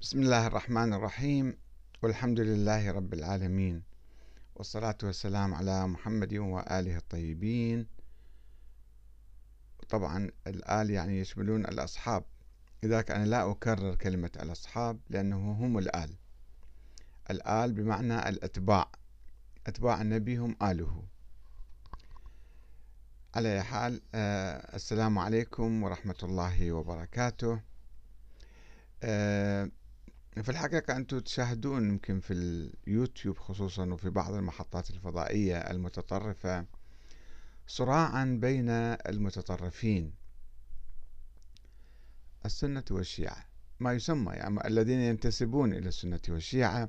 بسم الله الرحمن الرحيم والحمد لله رب العالمين والصلاة والسلام على محمد وآله الطيبين. طبعا الآل يعني يشملون الأصحاب. لذلك أنا لا أكرر كلمة الأصحاب لأنه هم الآل. الآل بمعنى الأتباع. أتباع النبي هم آله. على حال آه السلام عليكم ورحمة الله وبركاته. آه في الحقيقة أنتم تشاهدون يمكن في اليوتيوب خصوصا وفي بعض المحطات الفضائية المتطرفة صراعا بين المتطرفين. السنة والشيعة ما يسمى يعني الذين ينتسبون إلى السنة والشيعة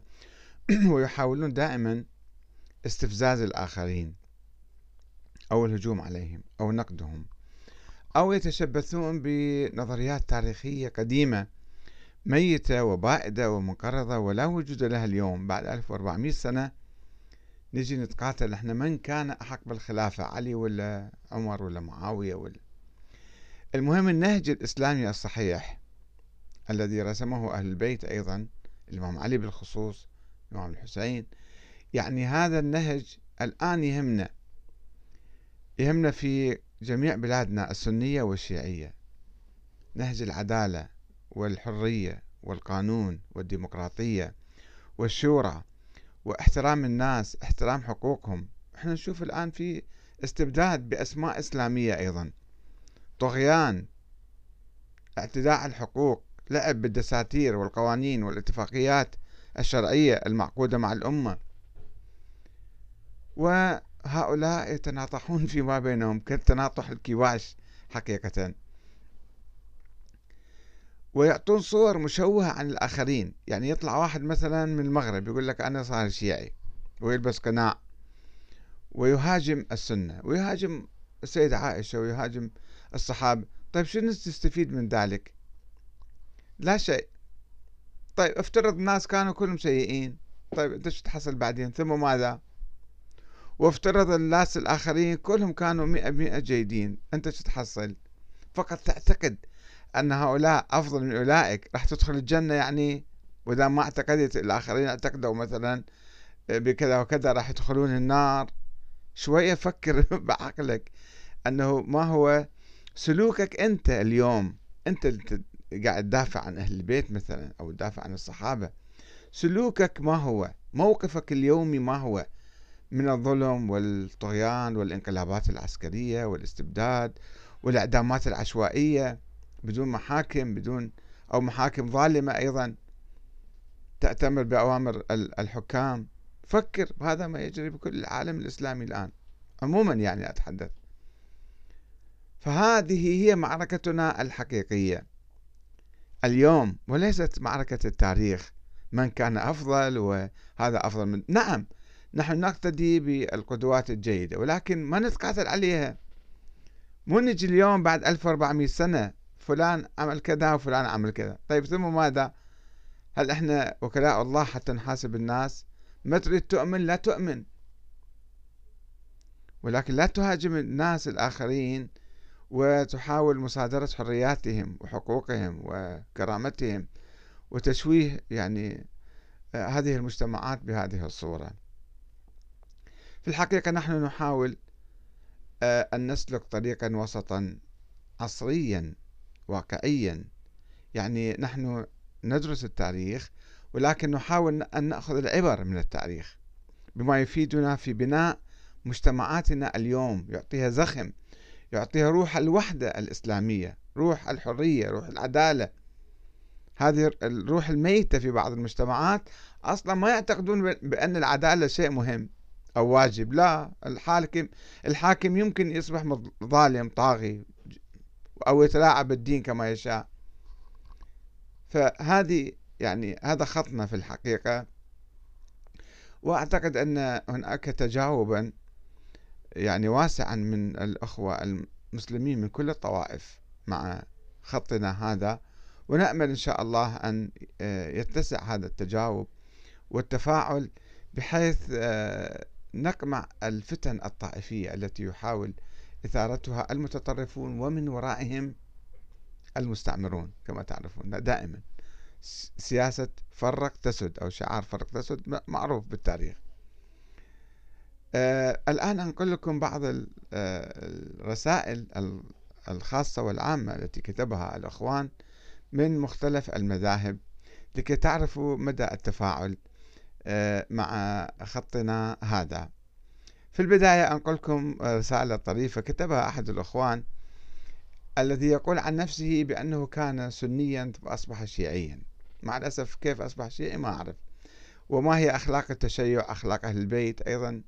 ويحاولون دائما استفزاز الآخرين أو الهجوم عليهم أو نقدهم أو يتشبثون بنظريات تاريخية قديمة. ميتة وبائدة ومنقرضة ولا وجود لها اليوم بعد 1400 سنة. نجي نتقاتل. إحنا من كان أحق بالخلافة علي ولا عمر ولا معاوية ولا؟ المهم النهج الإسلامي الصحيح الذي رسمه أهل البيت أيضا الإمام علي بالخصوص الإمام الحسين. يعني هذا النهج الآن يهمنا يهمنا في جميع بلادنا السنية والشيعية. نهج العدالة والحرية والقانون والديمقراطية والشورى واحترام الناس احترام حقوقهم. إحنا نشوف الآن في استبداد بأسماء إسلامية أيضا. طغيان اعتداء على الحقوق لعب بالدساتير والقوانين والاتفاقيات الشرعية المعقودة مع الأمة. وهؤلاء يتناطحون فيما بينهم كالتناطح الكواش حقيقة. ويعطون صور مشوهة عن الآخرين. يعني يطلع واحد مثلا من المغرب يقول لك أنا صار شيعي ويلبس قناع ويهاجم السنة ويهاجم السيدة عائشة ويهاجم الصحابة. طيب شنو تستفيد من ذلك؟ لا شيء. طيب افترض الناس كانوا كلهم سيئين طيب إنت شو تحصل بعدين؟ ثم ماذا؟ وافترض الناس الآخرين كلهم كانوا مئة مئة جيدين. أنت شو تحصل؟ فقط تعتقد أن هؤلاء أفضل من أولئك. راح تدخل الجنة يعني وإذا ما اعتقدت الآخرين اعتقدوا مثلا بكذا وكذا راح يدخلون النار. شوية فكر بعقلك أنه ما هو سلوكك أنت اليوم؟ أنت قاعد تدافع عن أهل البيت مثلا أو تدافع عن الصحابة. سلوكك ما هو؟ موقفك اليومي ما هو؟ من الظلم والطغيان والانقلابات العسكرية والإستبداد والإعدامات العشوائية. بدون محاكم بدون أو محاكم ظالمة أيضا تأتمر بأوامر الحكام. فكر هذا ما يجري بكل العالم الإسلامي الآن عموما يعني أتحدث. فهذه هي معركتنا الحقيقية. اليوم وليست معركة التاريخ من كان أفضل وهذا أفضل من نعم نحن نقتدي بالقدوات الجيدة ولكن ما نتقاتل عليها. مو نجي اليوم بعد 1400 سنة فلان عمل كذا وفلان عمل كذا. طيب ثم ماذا؟ هل إحنا وكلاء الله حتى نحاسب الناس؟ ما تريد تؤمن؟ لا تؤمن. ولكن لا تهاجم الناس الآخرين وتحاول مصادرة حرياتهم وحقوقهم وكرامتهم وتشويه يعني آه، هذه المجتمعات بهذه الصورة. في الحقيقة نحن نحاول آه، أن نسلك طريقا وسطا عصريا. واقعيا. يعني نحن ندرس التاريخ ولكن نحاول أن نأخذ العبر من التاريخ بما يفيدنا في بناء مجتمعاتنا اليوم يعطيها زخم يعطيها روح الوحدة الإسلامية روح الحرية روح العدالة. هذه الروح الميتة في بعض المجتمعات أصلا ما يعتقدون بأن العدالة شيء مهم أو واجب. لا الحاكم الحاكم يمكن يصبح ظالم طاغي أو يتلاعب بالدين كما يشاء. فهذه يعني هذا خطنا في الحقيقة. وأعتقد أن هناك تجاوبا يعني واسعا من الأخوة المسلمين من كل الطوائف مع خطنا هذا. ونأمل إن شاء الله أن آه، يتسع هذا التجاوب والتفاعل بحيث آه، نقمع الفتن الطائفية التي يحاول إثارتها المتطرفون ومن ورائهم المستعمرون كما تعرفون دائما. سياسة فرق تسد أو شعار فرق تسد معروف بالتاريخ. آه الآن أنقل لكم بعض آه، الرسائل الخاصة والعامة التي كتبها الأخوان من مختلف المذاهب لكي تعرفوا مدى التفاعل آه، مع خطنا هذا. في البداية أنقلكم رسالة طريفة كتبها أحد الأخوان الذي يقول عن نفسه بأنه كان سنيا فأصبح شيعيا. مع الأسف كيف أصبح شيعي؟ ما أعرف. وما هي أخلاق التشيع؟ أخلاق أهل البيت أيضا.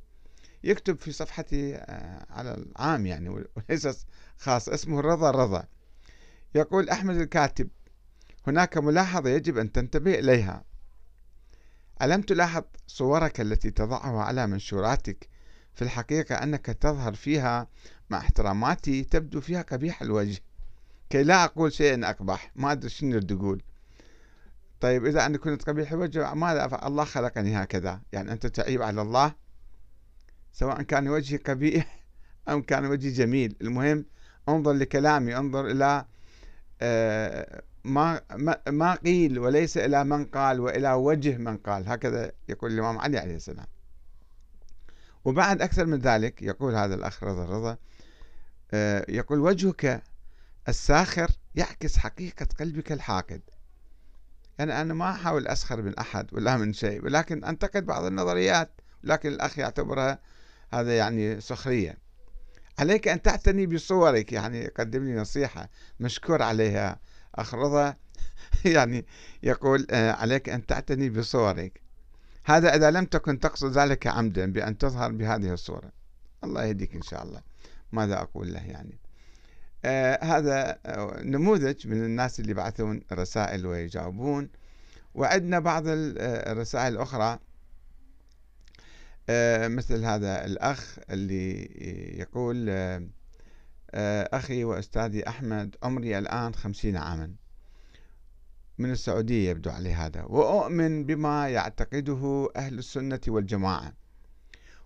يكتب في صفحتي آه، على العام يعني وليس خاص اسمه الرضا الرضا يقول أحمد الكاتب هناك ملاحظة يجب أن تنتبه إليها. ألم تلاحظ صورك التي تضعها على منشوراتك؟ في الحقيقة أنك تظهر فيها مع احتراماتي تبدو فيها قبيح الوجه. كي لا أقول شيئا أقبح ما أدري شنو أقول طيب إذا أنا كنت قبيح الوجه ماذا أفعل الله خلقني هكذا. يعني أنت تعيب على الله سواء كان وجهي قبيح أم كان وجهي جميل. المهم انظر لكلامي انظر إلى آه، ما ما قيل وليس إلى من قال وإلى وجه من قال. هكذا يقول الإمام علي عليه السلام. وبعد أكثر من ذلك يقول هذا الأخ رضا رضا آه، يقول وجهك الساخر يعكس حقيقة قلبك الحاقد. يعني أنا ما أحاول أسخر من أحد ولا من شيء ولكن أنتقد بعض النظريات لكن الأخ يعتبرها هذا يعني سخرية. عليك أن تعتني بصورك يعني قدم لي نصيحة مشكور عليها أخ رضا. يعني يقول آه، عليك أن تعتني بصورك. هذا إذا لم تكن تقصد ذلك عمدا بأن تظهر بهذه الصورة. الله يهديك إن شاء الله. ماذا أقول له يعني؟ آه هذا آه، نموذج من الناس اللي يبعثون رسائل ويجاوبون. وعندنا بعض آه، الرسائل الأخرى. آه مثل هذا الأخ اللي يقول آه, آه، أخي وأستاذي أحمد عمري الآن خمسين عاما. من السعودية يبدو عليه هذا وأؤمن بما يعتقده أهل السنة والجماعة.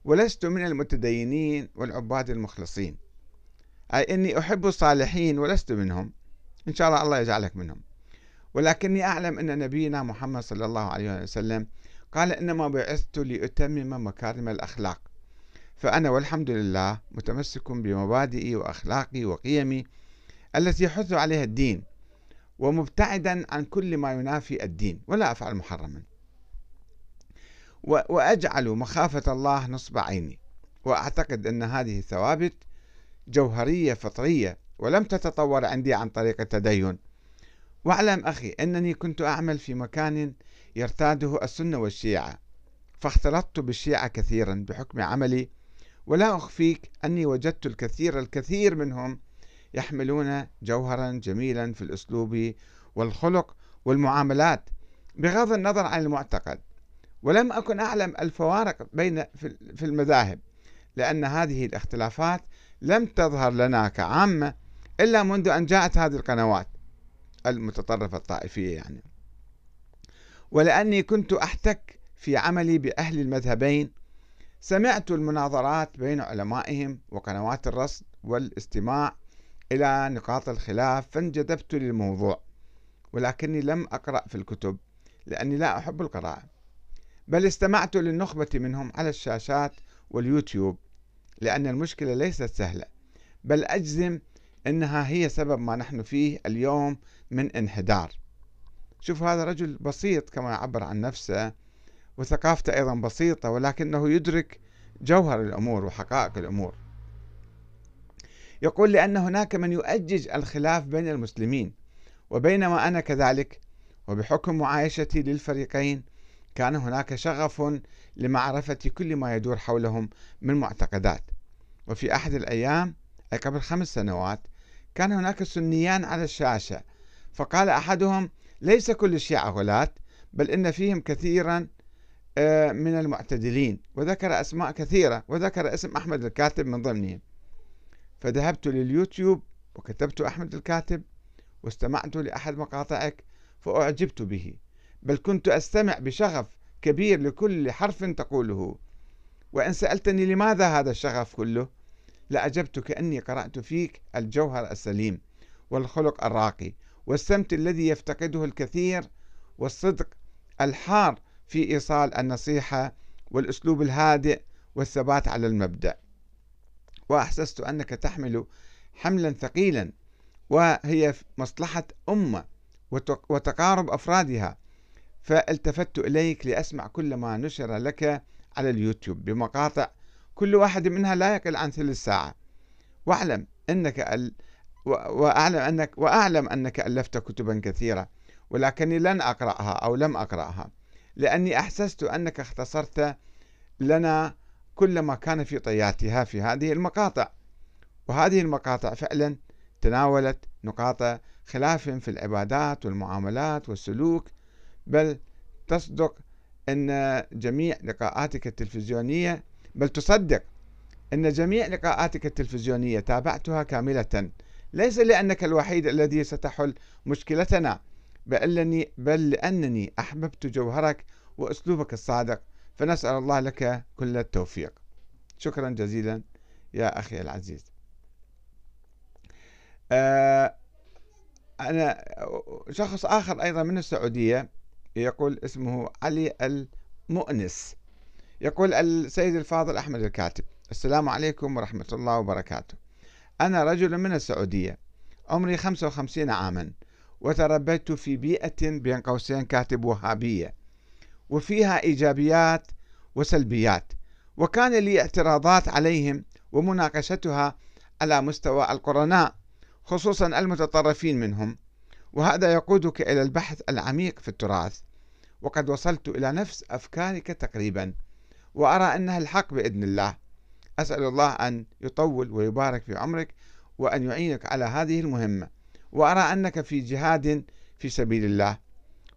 ولست من المتدينين والعباد المخلصين. أي أني أحب الصالحين ولست منهم. إن شاء الله الله يجعلك منهم. ولكني أعلم أن نبينا محمد صلى الله عليه وسلم قال إنما بعثت لأتمم مكارم الأخلاق. فأنا والحمد لله متمسك بمبادئي وأخلاقي وقيمي التي يحث عليها الدين. ومبتعدا عن كل ما ينافي الدين ولا أفعل محرما. وأجعل مخافة الله نصب عيني. وأعتقد أن هذه ثوابت جوهرية فطرية ولم تتطور عندي عن طريق التدين. واعلم أخي أنني كنت أعمل في مكان يرتاده السنة والشيعة فاختلطت بالشيعة كثيرا بحكم عملي ولا أخفيك أني وجدت الكثير الكثير منهم يحملون جوهرا جميلا في الأسلوب والخلق والمعاملات بغض النظر عن المعتقد. ولم أكن أعلم الفوارق بين في المذاهب لأن هذه الاختلافات لم تظهر لنا كعامة إلا منذ أن جاءت هذه القنوات المتطرفة الطائفية يعني. ولأني كنت أحتك في عملي بأهل المذهبين سمعت المناظرات بين علمائهم وقنوات الرصد والاستماع إلى نقاط الخلاف فانجذبت للموضوع ولكني لم أقرأ في الكتب لأني لا أحب القراءة. بل استمعت للنخبة منهم على الشاشات واليوتيوب لأن المشكلة ليست سهلة. بل أجزم أنها هي سبب ما نحن فيه اليوم من انحدار. شوف هذا رجل بسيط كما يعبر عن نفسه وثقافته أيضا بسيطة ولكنه يدرك جوهر الأمور وحقائق الأمور. يقول لأن هناك من يؤجج الخلاف بين المسلمين وبينما أنا كذلك وبحكم معايشتي للفريقين كان هناك شغف لمعرفة كل ما يدور حولهم من معتقدات. وفي أحد الأيام أي قبل خمس سنوات كان هناك سنيان على الشاشة فقال أحدهم ليس كل الشيعة غلاة بل إن فيهم كثيرا آه، من المعتدلين وذكر أسماء كثيرة وذكر اسم أحمد الكاتب من ضمنهم. فذهبت لليوتيوب وكتبت أحمد الكاتب واستمعت لأحد مقاطعك فأعجبت به بل كنت أستمع بشغف كبير لكل حرف تقوله. وإن سألتني لماذا هذا الشغف كله لأجبت كأني قرأت فيك الجوهر السليم والخلق الراقي والسمت الذي يفتقده الكثير والصدق الحار في إيصال النصيحة والأسلوب الهادئ والثبات على المبدأ. وأحسست أنك تحمل حملا ثقيلا وهي مصلحة أمة وتقارب أفرادها. فالتفت إليك لأسمع كل ما نشر لك على اليوتيوب بمقاطع كل واحد منها لا يقل عن ثلث ساعة. واعلم أنك ال... وأعلم أنك وأعلم أنك ألفت كتبا كثيرة ولكني لن أقرأها أو لم أقرأها لأني أحسست أنك اختصرت لنا كل ما كان في طياتها في هذه المقاطع. وهذه المقاطع فعلا تناولت نقاط خلاف في العبادات والمعاملات والسلوك بل تصدق أن جميع لقاءاتك التلفزيونية بل تصدق أن جميع لقاءاتك التلفزيونية تابعتها كاملة. ليس لأنك الوحيد الذي ستحل مشكلتنا بل, بل لأنني أحببت جوهرك وأسلوبك الصادق. فنسأل الله لك كل التوفيق. شكرا جزيلا يا أخي العزيز. آه، أنا شخص آخر أيضا من السعودية يقول اسمه علي المؤنس. يقول السيد الفاضل أحمد الكاتب السلام عليكم ورحمة الله وبركاته. أنا رجل من السعودية عمري 55 عاما وتربيت في بيئة بين قوسين كاتب وهابية. وفيها إيجابيات وسلبيات وكان لي اعتراضات عليهم ومناقشتها على مستوى القرناء خصوصا المتطرفين منهم وهذا يقودك إلى البحث العميق في التراث وقد وصلت إلى نفس أفكارك تقريبا وأرى أنها الحق بإذن الله. أسأل الله أن يطول ويبارك في عمرك وأن يعينك على هذه المهمة وأرى أنك في جهاد في سبيل الله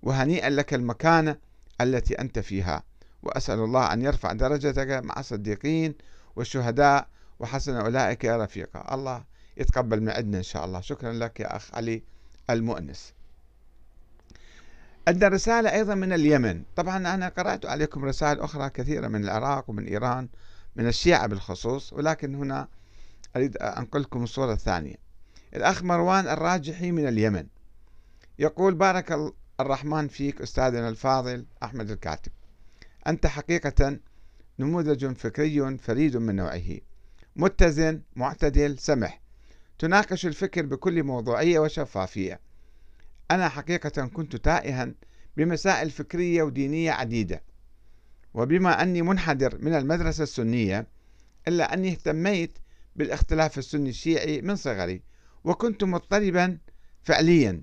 وهنيئا لك المكانة التي أنت فيها. وأسأل الله أن يرفع درجتك مع الصديقين والشهداء وحسن أولئك رفيقا. الله يتقبل من عندنا إن شاء الله. شكرا لك يا أخ علي المؤنس. عندنا رسالة أيضا من اليمن. طبعا أنا قرأت عليكم رسائل أخرى كثيرة من العراق ومن إيران من الشيعة بالخصوص ولكن هنا أريد أنقل لكم الصورة الثانية. الأخ مروان الراجحي من اليمن. يقول بارك الرحمن فيك أستاذنا الفاضل أحمد الكاتب. أنت حقيقة نموذج فكري فريد من نوعه. متزن معتدل سمح. تناقش الفكر بكل موضوعية وشفافية. أنا حقيقة كنت تائها بمسائل فكرية ودينية عديدة. وبما أني منحدر من المدرسة السنية إلا أني اهتميت بالاختلاف السني الشيعي من صغري وكنت مضطربا فعليا.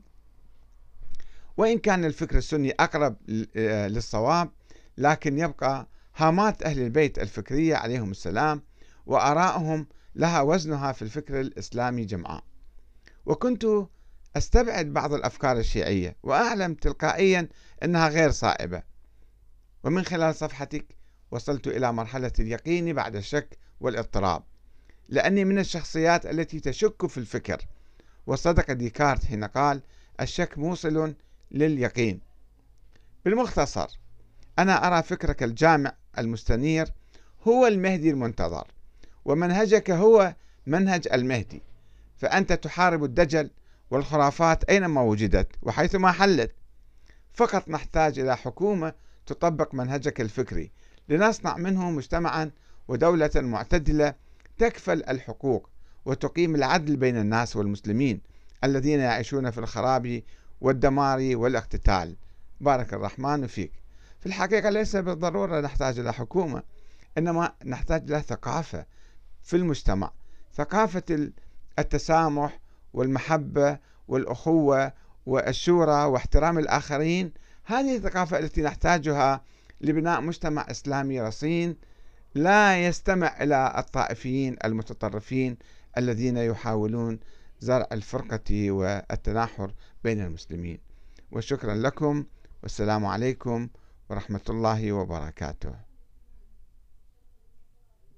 وإن كان الفكر السني أقرب آه، للصواب لكن يبقى هامات أهل البيت الفكرية عليهم السلام وآرائهم لها وزنها في الفكر الإسلامي جمعاء. وكنت أستبعد بعض الأفكار الشيعية وأعلم تلقائيا أنها غير صائبة. ومن خلال صفحتك وصلت إلى مرحلة اليقين بعد الشك والاضطراب لأني من الشخصيات التي تشك في الفكر. وصدق ديكارت حين قال الشك موصل لليقين. بالمختصر أنا أرى فكرك الجامع المستنير هو المهدي المنتظر ومنهجك هو منهج المهدي فأنت تحارب الدجل والخرافات أينما وجدت وحيثما حلت. فقط نحتاج إلى حكومة تطبق منهجك الفكري لنصنع منه مجتمعا ودولة معتدلة تكفل الحقوق وتقيم العدل بين الناس والمسلمين الذين يعيشون في الخراب والدمار والاقتتال. بارك الرحمن فيك. في الحقيقة ليس بالضرورة نحتاج إلى حكومة إنما نحتاج إلى ثقافة في المجتمع. ثقافة التسامح والمحبة والأخوة والشورى واحترام الآخرين هذه الثقافة التي نحتاجها لبناء مجتمع إسلامي رصين لا يستمع إلى الطائفيين المتطرفين الذين يحاولون زرع الفرقة والتناحر بين المسلمين. وشكرا لكم والسلام عليكم ورحمة الله وبركاته.